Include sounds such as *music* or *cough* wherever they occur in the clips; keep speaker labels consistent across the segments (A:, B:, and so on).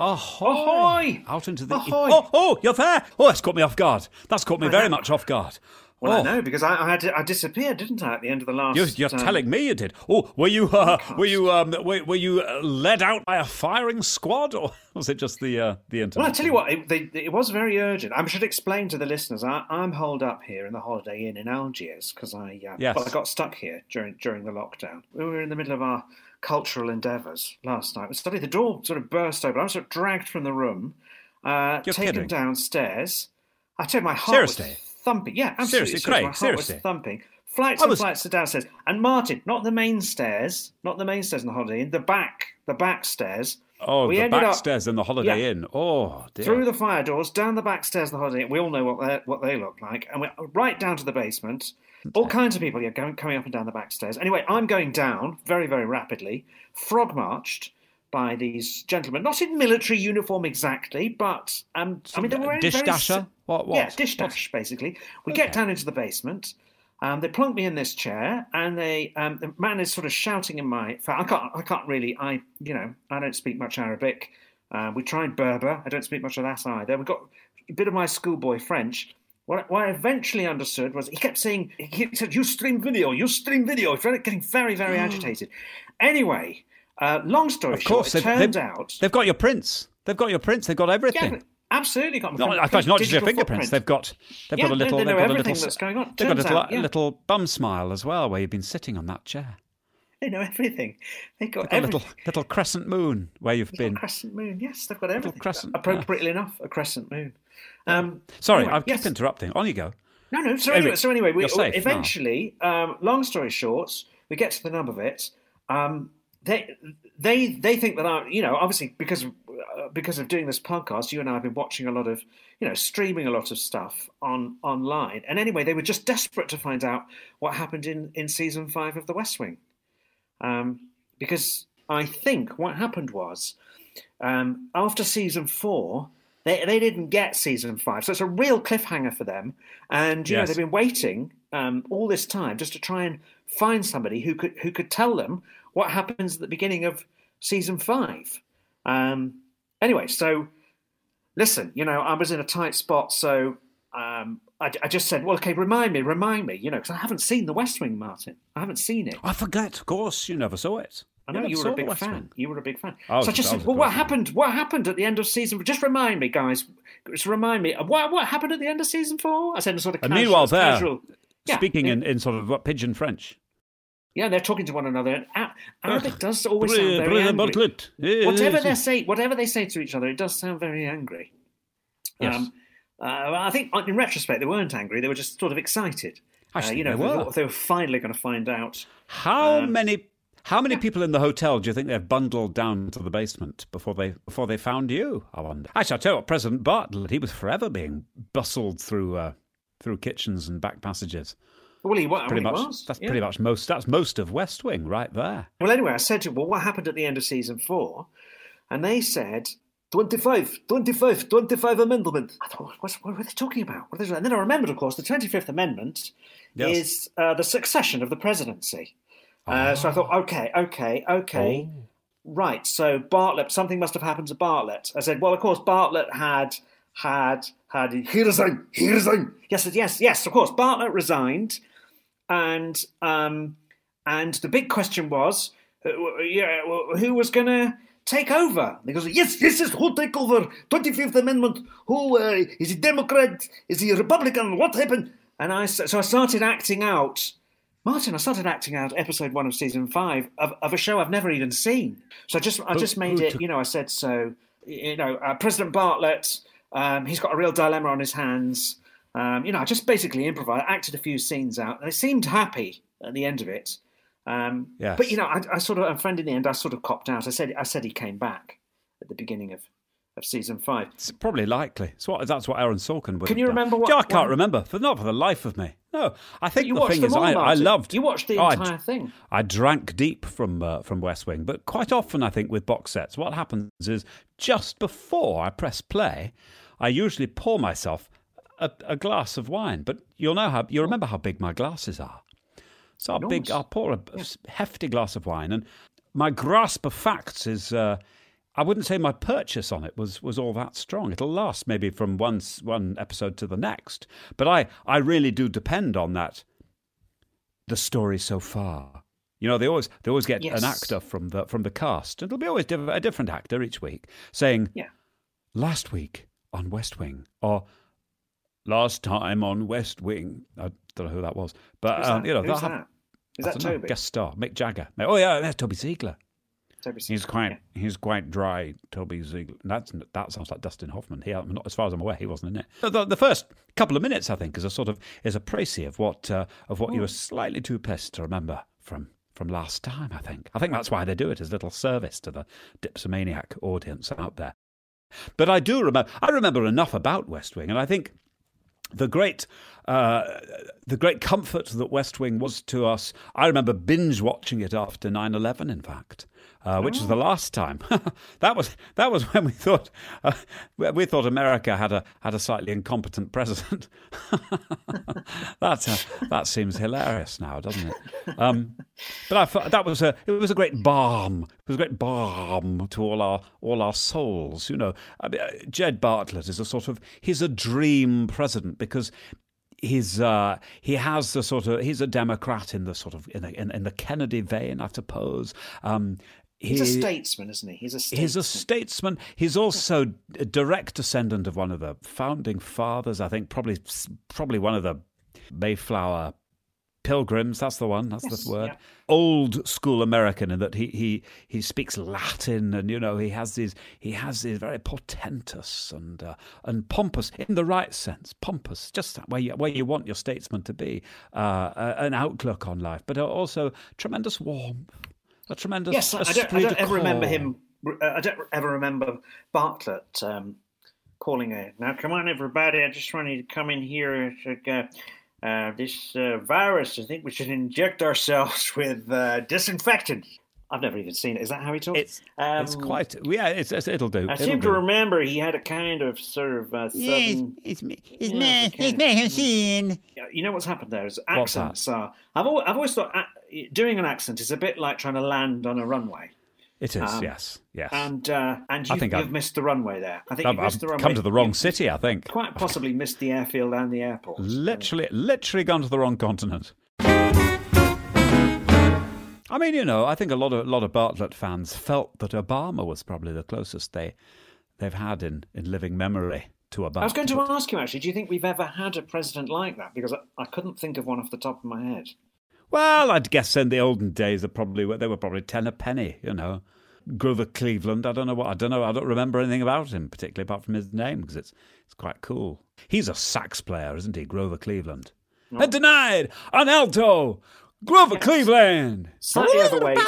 A: Ahoy!
B: Ahoy!
A: Out into the.
B: Ahoy!
A: Oh, oh, you're there! Oh, that's caught me off guard. That's caught me very much off guard.
B: Well,
A: oh,
B: I know because I, I had to, I disappeared, didn't I, at the end of the last?
A: You're, you're
B: um,
A: telling me you did. Oh, were you uh, were you um, were, were you uh, led out by a firing squad, or *laughs* was it just the uh, the internet?
B: Well, I tell you what, it, they, it was very urgent. I should explain to the listeners. I, I'm holed up here in the Holiday Inn in Algiers because I, uh,
A: Yes.
B: well, I got stuck here during during the lockdown. We were in the middle of our cultural endeavours last night. Suddenly, the door sort of burst open. I was sort of dragged from the room, uh, taken
A: kidding.
B: downstairs. I tell you, my heart
A: Seriously?
B: was thumping. Yeah, absolutely.
A: Seriously,
B: serious.
A: Craig,
B: my heart
A: seriously?
B: was thumping. Flights
A: I
B: and flights of downstairs. And Martin, not the main stairs, not the main stairs in the Holiday Inn, the back, the back stairs.
A: Oh,
B: we
A: the
B: ended
A: back stairs in the Holiday
B: Yeah.
A: Inn. Oh, dear.
B: through the fire doors, down the back stairs the holiday. Inn. We all know what they what they look like, and we're right down to the basement. All kinds of people, yeah, going coming up and down the back stairs. Anyway, I'm going down very very rapidly, frog marched by these gentlemen, not in military uniform exactly, but um, I mean they were
A: dish
B: very
A: dasher? What- what?
B: Yeah, dish dash basically. We get down into the basement. Um, they plonk me in this chair, and they um, the man is sort of shouting in my. I can't. I can't really. I you know I don't speak much Arabic. Uh, we tried Berber. I don't speak much of that either. We got a bit of my schoolboy French. What, what I eventually understood was he kept saying he said you stream video, you stream video. Getting very very agitated. Anyway, uh, long story
A: Of course,
B: short, it
A: they've,
B: turned
A: they've,
B: out.
A: they've got your prints. They've got your prints. They've got everything.
B: Yeah, absolutely got my
A: No,
B: print-
A: I not just your fingerprints.
B: footprint.
A: They've got they've
B: Yeah,
A: got a little.
B: they know
A: they've got a little.
B: that's going on.
A: They've got a little,
B: out, yeah.
A: little bum smile as well, where you've been sitting on that chair.
B: They know everything. They got
A: They've got a little little crescent moon where you've
B: Little
A: been.
B: crescent moon. Yes, they've got everything.
A: crescent,
B: Appropriately enough, a crescent moon. Um,
A: Sorry,
B: anyway,
A: I keep
B: yes.
A: interrupting. On you go.
B: No, no. So
A: Anyway,
B: so anyway, we
A: safe
B: eventually, um, long story short, we get to the nub of it. Um, they they they think that I, you know, obviously because because of doing this podcast, you and I have been watching a lot of, you know, streaming a lot of stuff on online. And anyway, they were just desperate to find out what happened in in season five of The West Wing, um, because I think what happened was um, after season four, they, they didn't get season five. So it's a real cliffhanger for them. And, you know, they've been waiting um, all this time just to try and find somebody who could, who could tell them what happens at the beginning of season five. Um, anyway, so listen, you know, I was in a tight spot. So um, I, I just said, well, okay, remind me, remind me, you know, because I haven't seen The West Wing, Martin. I haven't seen it.
A: I forget. Of course, you never saw it.
B: I know
A: never
B: you were a big fan.
A: Wing.
B: You were a big fan.
A: I was-
B: so I just
A: I
B: said, well, what
A: fan.
B: happened? What happened at the end of season? Just remind me, guys. Just remind me. What what happened at the end of season four? I said sort of
A: And
B: casual,
A: meanwhile, there,
B: casual. Yeah,
A: speaking in, in sort of what, pidgin French.
B: Yeah, they're talking to one another. And Arabic does always sound very angry. Whatever they say, whatever they say to each other, it does sound very angry.
A: Yes.
B: Um, uh, I think in retrospect they weren't angry; they were just sort of excited. Uh, you know,
A: they were.
B: they were finally going to find out.
A: How
B: Um,
A: many how many people in the hotel do you think they've bundled down to the basement before they before they found you? I wonder. Actually, I tell you what, President Bartlett, he was forever being bustled through uh, through kitchens and back passages.
B: Well, he, wa-
A: Pretty
B: well,
A: much.
B: was.
A: That's
B: yeah.
A: pretty much most. That's most of West Wing right there.
B: Well, anyway, I said to him, well, what happened at the end of season four? And they said, 25, 25, 25 amendment. I thought, what, what were they talking about? What they, and then I remembered, of course, the 25th Amendment
A: Yes.
B: is uh, the succession of the presidency. Uh, So I thought, okay, okay, okay.
A: Oh.
B: Right, so Bartlett, something must have happened to Bartlett. I said, well, of course, Bartlett had, had, had, he resigned, he resigned. Yes, yes, yes, of course, Bartlett resigned. And, um, and the big question was, uh, yeah, who was going to take over? They goes, yes, yes, yes, who'll take over? 25th Amendment. Who, uh, is he Democrat? Is he a Republican? What happened? And I, so I started acting out Martin, I started acting out episode one of season five of, of a show I've never even seen. So I just I just made it. You know, I said so. You know, uh, President Bartlett. Um, he's got a real dilemma on his hands. Um, you know, I just basically improvised, acted a few scenes out, and they seemed happy at the end of it. Um,
A: Yes.
B: But you know, I, I sort of, a friend in the end, I sort of copped out. I said, I said he came back at the beginning of of season five.
A: It's probably likely. It's what, that's what Aaron Sorkin would.
B: Can you
A: done.
B: remember what
A: Yeah, I can't
B: one-
A: remember for not for the life of me. No, I think
B: You
A: the thing is,
B: all,
A: I, I loved.
B: You watched the
A: Oh, I-
B: entire thing.
A: I drank deep from uh, from West Wing, but quite often I think with box sets, what happens is just before I press play, I usually pour myself a, a glass of wine. But you'll know how you remember how big my glasses are. So I'll big, I'll pour a hefty glass of wine, and my grasp of facts is. Uh, I wouldn't say my purchase on it was, was all that strong. It'll last maybe from one one episode to the next, but I, I really do depend on that the story so far. You know, they always they always get
B: Yes.
A: an actor from the from the cast, and it'll be always diff- a different actor each week saying,
B: Yeah.
A: "Last week on West Wing," or "Last time on West Wing." I don't know who that was, but um, you know,
B: Who's that?
A: have-
B: Is that
A: don't know, guest star Mick Jagger. Oh yeah, that's Toby Ziegler.
B: Toby
A: He's quite
B: yeah.
A: he's quite dry, Toby Ziegler. That's that sounds like Dustin Hoffman. He, not, as far as I'm aware, he wasn't in it. The, the first couple of minutes, I think, is a sort of is a précis of what uh, of what you were slightly too pissed to remember from from last time. I think I think that's why they do it as a little service to the dipsomaniac audience out there. But I do remember I remember enough about West Wing, and I think the great uh, the great comfort that West Wing was to us. I remember binge watching it after 9-11, in fact, uh, which was the last time. *laughs* that was that was when we thought uh, we thought America had a had a slightly incompetent president. *laughs* that uh, that seems hilarious now, doesn't it? Um, but I thought that was a it was a great balm. It was a great balm to all our all our souls. You know, I mean, uh, Jed Bartlett is a sort of he's a dream president because he's uh, he has the sort of he's a Democrat in the sort of in the, in, in the Kennedy vein, I suppose. Um,
B: He's a statesman, isn't he? He's a statesman.
A: He's a statesman. He's also a direct descendant of one of the founding fathers. I think probably probably one of the Mayflower pilgrims. That's the one. That's
B: Yes,
A: the word.
B: yeah.
A: Old school American in that he, he he speaks Latin and you know he has these he has these very portentous and uh, and pompous in the right sense pompous just that where you, where you want your statesman to be uh, an outlook on life but also tremendous warmth a tremendous
B: Yes, I don't, I don't ever remember him. uh, I don't ever remember Bartlett um, calling a. Now, come on, everybody! I just wanted to come in here. It's uh, uh, this uh, virus. I think we should inject ourselves *laughs* with uh, disinfectant. I've never even seen it. Is that how he talks?
A: It's it's
B: Um,
A: quite yeah. It's, it's it'll do.
B: I
A: it'll
B: seem to remember he had a kind of sort of uh, southern.
C: it's me. It's me. It's me,
B: You know what's happened there is accents are. I've always, I've always thought uh, doing an accent is a bit like trying to land on a runway.
A: It is
B: um,
A: yes yes.
B: And uh, and
A: I
B: you've,
A: think
B: you've
A: I've-
B: missed the runway there. I think
A: I've,
B: you've missed the
A: I've
B: runway.
A: come to the wrong
B: You've
A: city. I think
B: Quite possibly missed the airfield and the airport.
A: literally literally gone to the wrong continent. I mean, you know, I think a lot of a lot of Bartlett fans felt that Obama was probably the closest they they've had in, in living memory to Obama.
B: I was going to ask you actually. Do you think we've ever had a president like that? Because I, I couldn't think of one off the top of my head.
A: Well, I'd guess in the olden days they probably were, they were probably ten a penny, you know. Grover Cleveland, I don't know what I don't know. I don't remember anything about him particularly apart from his name because it's it's quite cool. He's a sax player, isn't he, Grover Cleveland? And denied an alto, Grover Cleveland.
B: Slightly overweight.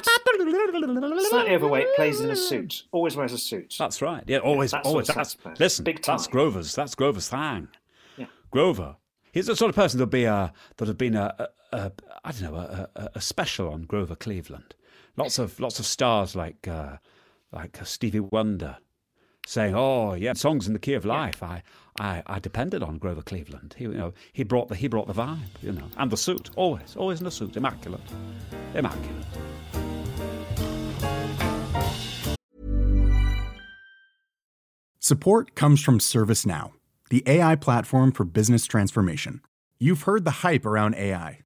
B: Slightly overweight. Plays in a suit. Always wears a suit.
A: That's right. Yeah, always,
B: that's
A: always. That's, listen,
B: Big
A: that's. Grover's. That's Grover's thing.
B: Yeah.
A: Grover. He's the sort of person that'd be uh, a that have been a, a, a I don't know a, a, a special on Grover Cleveland. Lots of lots of stars like uh, like Stevie Wonder saying, "Oh yeah, songs in the key of life." I, I I depended on Grover Cleveland. He you know he brought the he brought the vibe, you know, and the suit always always in a suit, immaculate, immaculate.
D: Support comes from ServiceNow, the AI platform for business transformation. You've heard the hype around AI.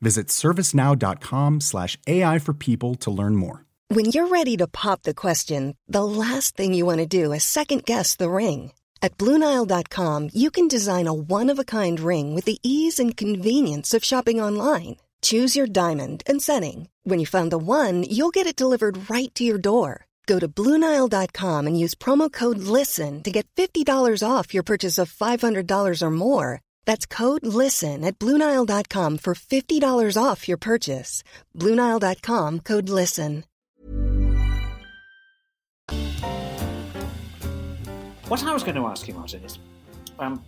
D: Visit servicenow.com slash AI for people to learn more.
E: When you're ready to pop the question, the last thing you want to do is second guess the ring.
C: At Bluenile.com, you can design a one of a kind ring with the ease and convenience of shopping online. Choose your diamond and setting. When you find the one, you'll get it delivered right to your door. Go to Bluenile.com and use promo code LISTEN to get $50 off your purchase of $500 or more. That's code LISTEN at Bluenile.com for $50 off your purchase. Bluenile.com code LISTEN.
B: What I was going to ask you, Martin, is um,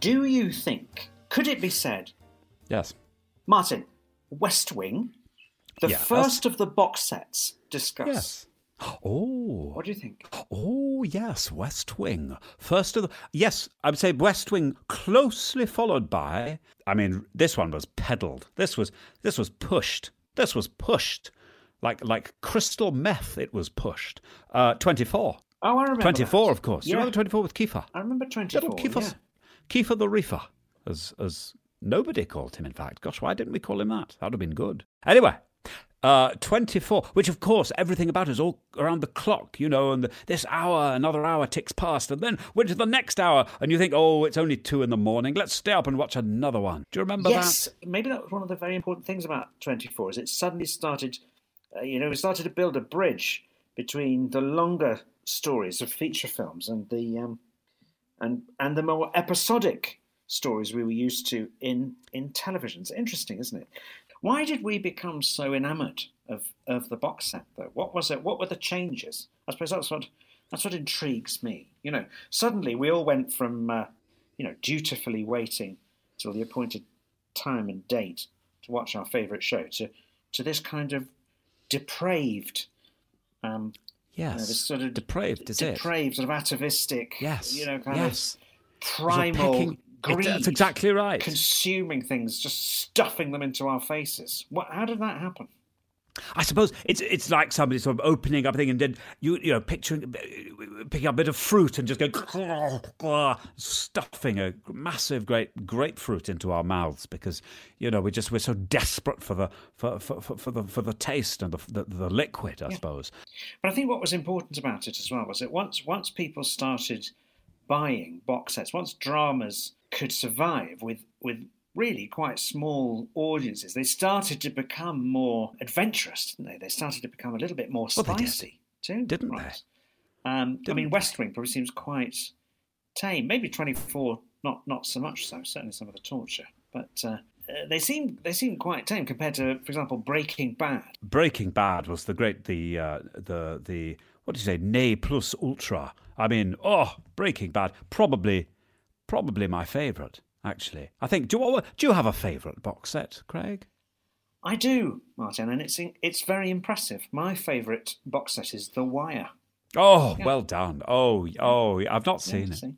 B: do you think, could it be said,
A: Yes.
B: Martin, West Wing, the
A: Yes.
B: first of the box sets discussed?
A: Yes. Oh.
B: What do you think?
A: Oh, yes, West Wing. First of the. Yes, I would say West Wing closely followed by. I mean, this one was peddled. This was this was pushed. This was pushed. Like like crystal meth, it was pushed. Uh, 24.
B: Oh, I remember.
A: 24,
B: that.
A: of course. You remember 24 with Kiefer?
B: I remember 24.
A: Little Kiefer,
B: yeah.
A: Kiefer the Reefer, as, as nobody called him, in fact. Gosh, why didn't we call him that? That would have been good. Anyway, uh, 24, which of course everything about is all around the clock, you know, and the, this hour, another hour ticks past, and then we're to the next hour, and you think, oh, it's only two in the morning. Let's stay up and watch another one. Do you remember
B: yes,
A: that?
B: maybe that was one of the very important things about 24 is it suddenly started, uh, you know, it started to build a bridge between the longer stories of feature films and the um, and and the more episodic stories we were used to in in television. It's interesting, isn't it? Why did we become so enamoured of of the box set though? What was it? What were the changes? I suppose that's what that's what intrigues me. You know, suddenly we all went from uh, you know dutifully waiting till the appointed time and date to watch our favourite show to to this kind of depraved um,
A: Yes.
B: you know, this sort of
A: depraved, is it?
B: depraved, sort of atavistic,
A: Yes.
B: you know, kind
A: yes.
B: of primal
A: pecking- it- that's exactly right.
B: Consuming things, just stuffing them into our faces. What? How did that happen?
A: I suppose it's it's like somebody sort of opening up a thing and then you you know picturing picking up a bit of fruit and just going stuffing a massive great grapefruit into our mouths because you know we just we're so desperate for the for for, for, for the for the taste and the the, the liquid I suppose.
B: But I think what was important about it as well was that once once people started buying box sets, once dramas could survive with with really quite small audiences, they started to become more adventurous, didn't they? They started to become a little bit more
A: Well, they did.
B: spicy too,
A: Didn't they?
B: Um, I
A: Didn't
B: mean. West Wing probably seems quite tame. Maybe twenty four, not not so much so. Certainly some of the torture, but. Uh, uh, they seem they seem quite tame compared to, for example, Breaking Bad.
A: Breaking Bad was the great the uh, the the what do you say ne plus ultra. I mean, oh, Breaking Bad probably probably my favourite actually. I think do you, do you have a favourite box set, Craig?
B: I do, Martin, and it's it's very impressive. My favourite box set is The Wire.
A: Oh,
B: Yeah.
A: well done. Oh, oh, I've not
B: Yeah,
A: seen it,
B: see?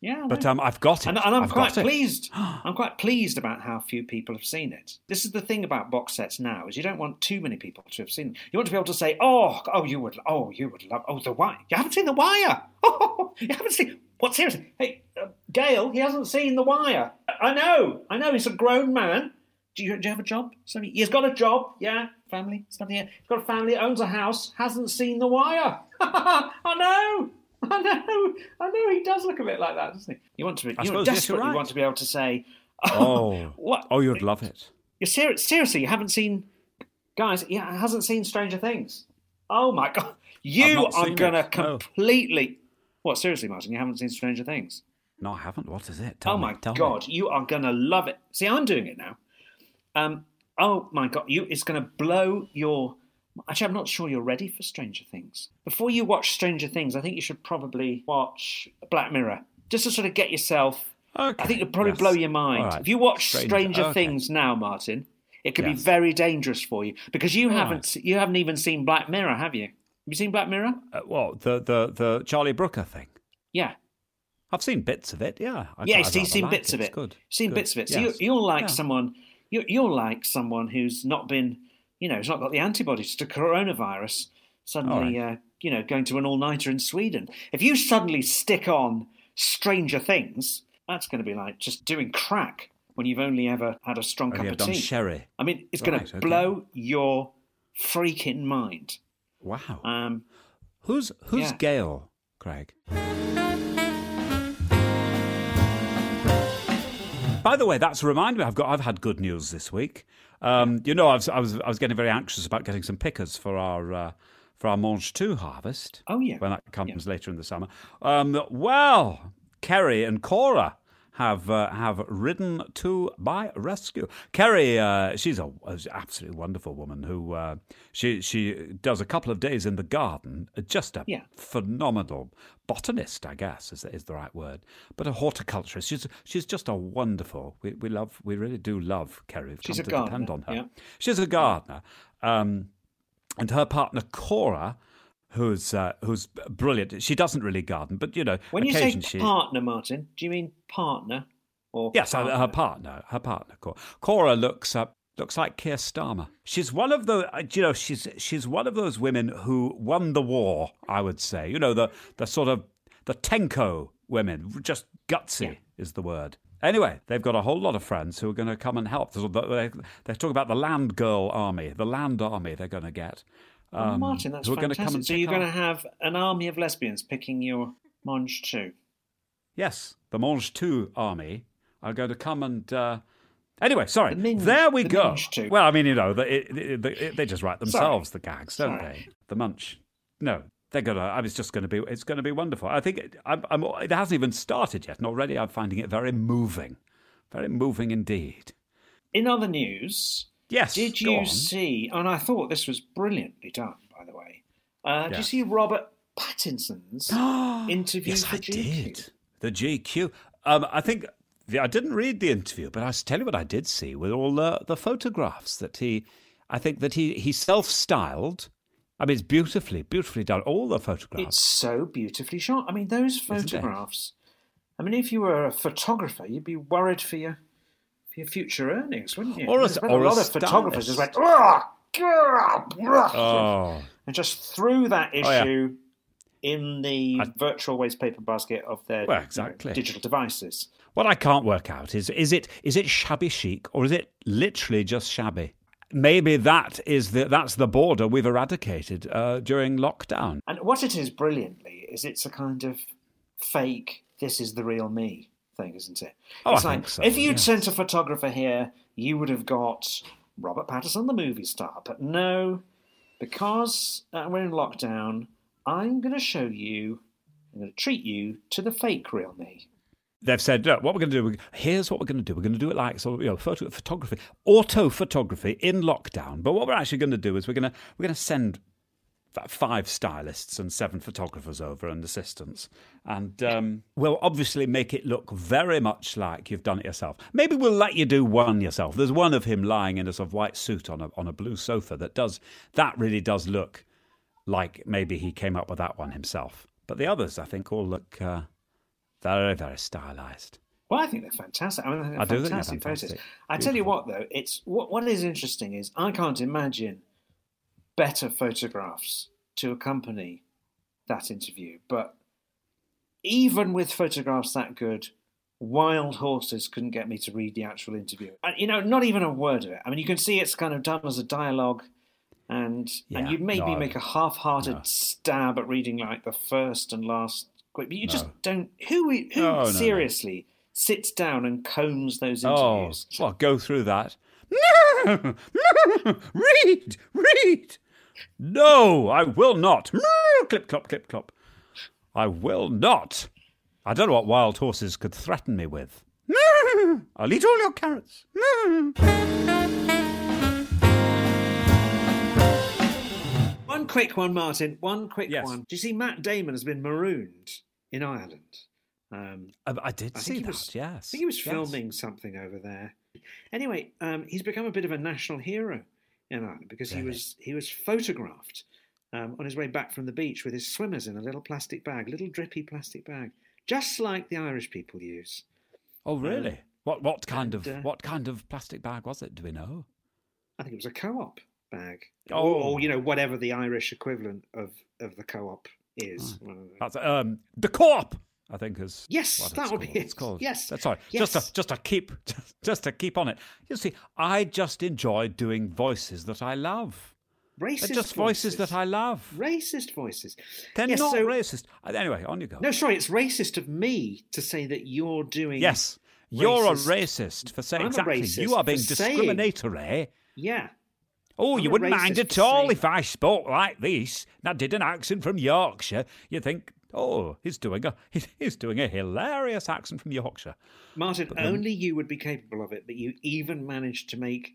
B: Yeah,
A: but um, I've got it.
B: and, and I'm
A: I've
B: quite pleased. *gasps* I'm quite pleased about how few people have seen it. This is the thing about box sets now: is you don't want too many people to have seen. Them. You want to be able to say, "Oh, oh, you would, oh, you would love, oh, The Wire. You haven't seen The Wire. Oh, *laughs* you haven't seen. What seriously? Hey, uh, Gail, he hasn't seen The Wire. I know, I know. He's a grown man. Do you, do you have a job? Something? He's got a job. Yeah, family. Something. He's got a family. Owns a house. Hasn't seen The Wire. *laughs* I know. I know. I know. He does look a bit like that, doesn't he? You want to be.
A: I
B: You desperately
A: right.
B: want to be able to say, *laughs*
A: Oh,
B: what?
A: oh, you'd love it.
B: You're ser- seriously. You haven't seen, guys. Yeah, hasn't seen Stranger Things. Oh my god! You are gonna
A: completely. no.
B: What? Seriously, Martin? You haven't seen Stranger Things?
A: No, I haven't. What is it? Tell
B: oh
A: me,
B: my
A: tell me.
B: god! You are gonna love it. See, I'm doing it now. Um. Oh my god! You. It's gonna blow your. Actually, I'm not sure you're ready for Stranger Things. Before you watch Stranger Things, I think you should probably watch Black Mirror, just to sort of get yourself.
A: Okay.
B: I think it'll probably
A: yes.
B: blow your mind.
A: Right.
B: If you watch
A: Stranger-
B: Stranger,
A: okay.
B: Things now, Martin, it could be very dangerous for you because you
A: All
B: haven't you haven't even seen Black Mirror, have you? Have you seen Black Mirror?
A: Uh, what the the the Charlie Brooker thing?
B: Yeah.
A: I've seen bits of it. Yeah. I,
B: yeah, you've seen
A: like
B: bits of
A: It's
B: it.
A: Good.
B: Seen
A: Good.
B: bits of it. So
A: Yes.
B: you, you're like
A: Yeah.
B: someone. You're, you're like someone who's not been, you know, who's not got the antibodies to coronavirus. Suddenly, uh, you know, going to an all-nighter in Sweden. If you suddenly stick on Stranger Things, that's going to be like just doing crack when you've only ever had a strong
A: Only
B: cup of
A: done
B: tea.
A: sherry.
B: I mean, it's going
A: Right,
B: to
A: okay.
B: blow your freaking mind.
A: Wow.
B: Um,
A: who's who's
B: yeah.
A: Gail, Craig? By the way, that's a reminder. I've got I've had good news this week. Um, you know, I was, I was I was getting very anxious about getting some pickers for our. Uh, for our mange tout harvest.
B: Oh, yeah.
A: When that comes yeah. later in the summer. Um, well, Kerry and Cora have uh, have ridden to my rescue. Kerry, uh, she's a, an absolutely wonderful woman who uh, she she does a couple of days in the garden. Just a
B: Yeah.
A: phenomenal botanist, I guess is is the right word, but a horticulturist. She's she's just a wonderful. We we love we really do love Kerry. We've
B: She's
A: come
B: a
A: to depend on
B: gardener,
A: her.
B: yeah.
A: She's a gardener. Um, and her partner Cora, who's uh, who's brilliant. She doesn't really garden, but you know,
B: When you say
A: she.
B: partner, Martin, do you mean partner or
A: Yes, her,
B: partner?
A: her partner, her partner, Cora. Cora looks uh, looks like Keir Starmer. She's one of the, uh, you know, she's she's one of those women who won the war. I would say, you know, the the sort of the Tenko women, just gutsy
B: Yeah.
A: is the word. Anyway, they've got a whole lot of friends who are going to come and help. They, they talk about the Land Girl Army, the Land Army they're going to get.
B: Oh,
A: um,
B: Martin, that's
A: who are gonna
B: fantastic.
A: come and
B: so you're going to have an army of lesbians picking your Monge too.
A: Yes, the mange tout army are going to come and. Uh... Anyway, sorry.
B: The Minge-
A: there we
B: the
A: go.
B: Two.
A: Well, I mean, you know, the, it- they just write themselves the gags, don't
B: Sorry.
A: they? The Munch. No, they're gonna. I was just going to be. It's going to be wonderful. I think it, I'm, I'm, it hasn't even started yet, and already I'm finding it very moving, very moving indeed.
B: In other news,
A: Yes.
B: did you see? And I thought this was brilliantly done, by the way. Uh, Did you see Robert Pattinson's *gasps* interview
A: yes, I
B: GQ?
A: did. The GQ. Um, I think I didn't read the interview, but I s- tell you what I did see with all the, the photographs that he. I think that he he self styled. I mean, it's beautifully, beautifully done. All the photographs.
B: It's so beautifully shot. I mean, those photographs. I mean, if you were a photographer, you'd be worried for your your future earnings, wouldn't you?
A: Or a- or
B: a lot of photographers just went,
A: oh,
B: and just threw that
A: Oh, yeah.
B: issue in the
A: I-
B: virtual waste paper basket of their
A: Well,
B: you know, digital devices.
A: what I can't work out is is it is it shabby chic or is it literally just shabby? Maybe that is the that's the border we've eradicated uh, during lockdown.
B: And what it is brilliantly is it's a kind of fake, this is the real me thing, isn't it?
A: Oh,
B: it's
A: I
B: like,
A: think so,
B: if you'd
A: yes.
B: sent a photographer here, you would have got Robert Pattinson, the movie star. But no, because uh, we're in lockdown, I'm going to show you, I'm going to treat you to the fake real me.
A: they've said, look, what we're going to do, here's what we're going to do. We're going to do it like sort of, you know, photo, photography, auto photography in lockdown. But what we're actually going to do is we're going to we're going to send five stylists and seven photographers over and assistants, and um, we'll obviously make it look very much like you've done it yourself. Maybe we'll let you do one yourself. There's one of him lying in a sort of white suit on a on a blue sofa that does that really does look like maybe he came up with that one himself. But the others, I think, all look. Uh, very, very stylized.
B: Well, I think they're fantastic. I mean, they're
A: I do think they're
B: fantastic photos.
A: fantastic.
B: I tell you what, though, it's what what is interesting is I can't imagine better photographs to accompany that interview. But even with photographs that good, Wild Horses couldn't get me to read the actual interview. And, you know, not even a word of it. I mean, you can see it's kind of done as a dialogue, and and you'd maybe
A: no,
B: make a half-hearted
A: no.
B: stab at reading like the first and last. But you just don't. Who who
A: No, no, no.
B: seriously sits down and combs those interviews?
A: Oh,
B: interviews?
A: well, go through that. *laughs* *laughs* No! read, read. No, I will not. clip, clop, clip, clop. I will not. I don't know what wild horses could threaten me with. I'll eat all your carrots.
B: One quick one, Martin. One quick
A: Yes.
B: one. Do you see Matt Damon has been marooned in Ireland? Um,
A: I, I did
B: I
A: see that.
B: was,
A: yes,
B: I think he was
A: yes.
B: filming something over there. Anyway, um, he's become a bit of a national hero Ireland because he was he was photographed um, on his way back from the beach with his swimmers in a little plastic bag, little drippy plastic bag, just like the Irish people use.
A: Oh, really? what what kind of
B: uh,
A: what kind of plastic bag was it? Do we know?
B: I think it was a co-op bag,
A: Oh.
B: or, or you know whatever the Irish equivalent of of the co-op is. Those.
A: That's um the co-op. I think is
B: Yes, that would be it.
A: It's called.
B: Yes,
A: that's right.
B: yes.
A: Just to just to keep *laughs* just to keep on it. You see, I just enjoy doing voices that I love.
B: Racist
A: They're just voices that I love.
B: Racist voices.
A: They're
B: Yes,
A: not
B: so-
A: racist. Uh, Anyway, on you go.
B: No, sorry, it's racist of me to say that you're doing
A: Yes. You're a racist for saying
B: I'm
A: exactly.
B: racist
A: you are being
B: for saying-
A: discriminatory.
B: Yeah.
A: Oh,
B: I'm
A: you wouldn't mind at all if I spoke like this and I did an accent from Yorkshire. You think, oh, he's doing a he's, doing a hilarious accent from Yorkshire.
B: Martin,
A: then-
B: only you would be capable of it, but you even managed to make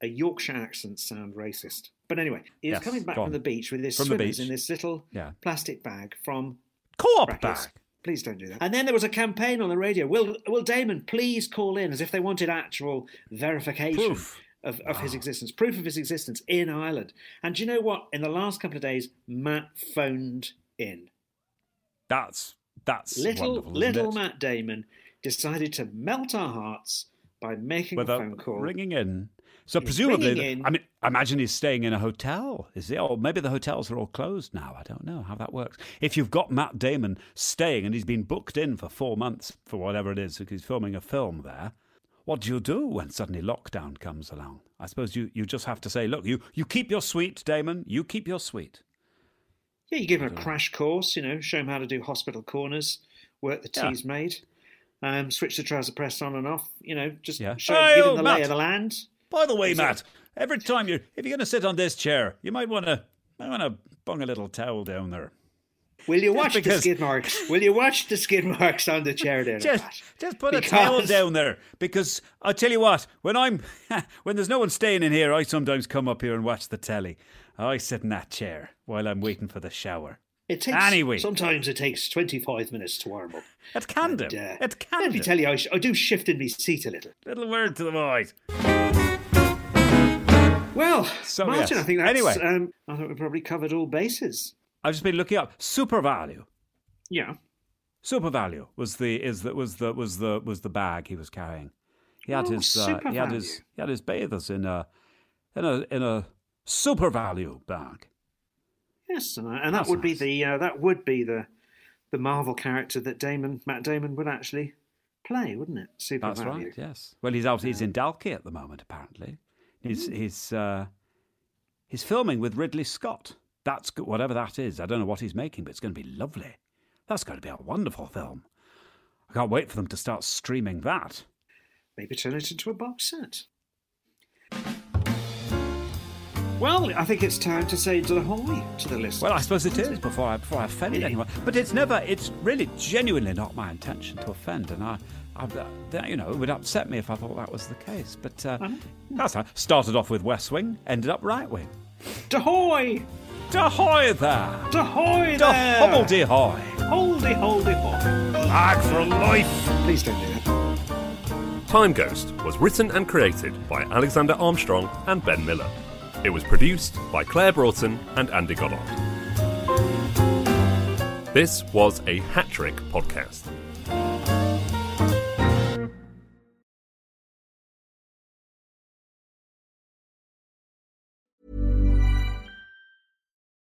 B: a Yorkshire accent sound racist. But anyway, he was
A: Yes,
B: coming back from the beach with his
A: From
B: swimmers in this little
A: Yeah.
B: plastic bag from
A: Co-op bag.
B: Please don't do that. And then there was a campaign on the radio. Will Will Damon please call in as if they wanted actual verification
A: Proof.
B: of, of his ah. existence, proof of his existence in Ireland. And do you know what? In the last couple of days, Matt phoned in.
A: That's that's
B: Little little
A: it?
B: Matt Damon decided to melt our hearts by making
A: with
B: a phone call.
A: ringing in. So
B: He's
A: presumably,
B: in.
A: I mean, I imagine he's staying in a hotel. Is he? Or maybe the hotels are all closed now. I don't know how that works. If you've got Matt Damon staying and he's been booked in for four months for whatever it is, because he's filming a film there, what do you do when suddenly lockdown comes along? I suppose you, you just have to say, look, you, you keep your suite, Damon. You keep your suite.
B: Yeah, you give him a crash course, you know, show him how to do hospital corners, work the
A: Yeah.
B: Teasmade, um, switch the trouser press on and off, you know, just
A: Yeah.
B: show
A: Hey,
B: give
A: oh,
B: him the
A: Matt.
B: lay of the land.
A: By the way,
B: Is it-
A: Matt, every time you're, if you're going to sit on this chair, you might want to might want to bung a little towel down there.
B: Will you
A: Just
B: watch the skid marks? Will you watch the skid marks on the chair there?
A: just, just put a towel down there because I tell you what, when I'm *laughs* when there's no one staying in here, I sometimes come up here and watch the telly. I sit in that chair while I'm waiting for the shower.
B: It takes
A: Anyway.
B: Sometimes it takes twenty-five minutes to warm up. *laughs*
A: It can do.
B: And, uh,
A: It can
B: Let me
A: do.
B: tell you, I, sh- I do shift in my seat a little.
A: Little word to the boys.
B: Well,
A: So,
B: Martin,
A: yes.
B: I think that's.
A: Anyway.
B: um, I think we've probably covered all bases.
A: I've just been looking up SuperValu.
B: Yeah.
A: SuperValu was the is that was the was the was the bag he was carrying. He had
B: Oh,
A: his uh, he had his he had his bathers in a in a in a SuperValu bag.
B: Yes, and, and that would be
A: nice.
B: the uh, that would be the the Marvel character that Damon Matt Damon would actually play, wouldn't it? Super
A: That's
B: Value.
A: right. Yes. Well, he's out. He's in Dalkey at the moment. Apparently, he's he's uh, he's filming with Ridley Scott. That's. Whatever that is, I don't know what he's making, but it's going to be lovely. That's going to be a wonderful film. I can't wait for them to start streaming that.
B: Maybe turn it into a box set. Well, I think it's time to say ahoy to the listeners.
A: Well, I suppose it is before I before I offend
B: Yeah.
A: anyone. But it's never. It's really genuinely not my intention to offend, and I. I, you know, it would upset me if I thought that was the case. But uh, that's how. Started off with West Wing, ended up right wing.
B: Dahoy!
A: Dahoy there!
B: Dahoy
A: Da
B: there!
A: hobbledy hoy!
B: Holdy, holdy, holdy.
A: Bag for life!
B: Please don't do that.
E: Timeghost was written and created by Alexander Armstrong and Ben Miller. It was produced by Claire Broughton and Andy Goddard. This was a Hat Trick podcast.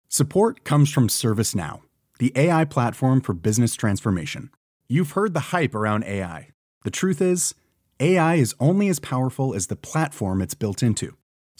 D: Support comes from ServiceNow, the AI platform for business transformation. You've heard the hype around AI. The truth is, AI is only as powerful as the platform it's built into.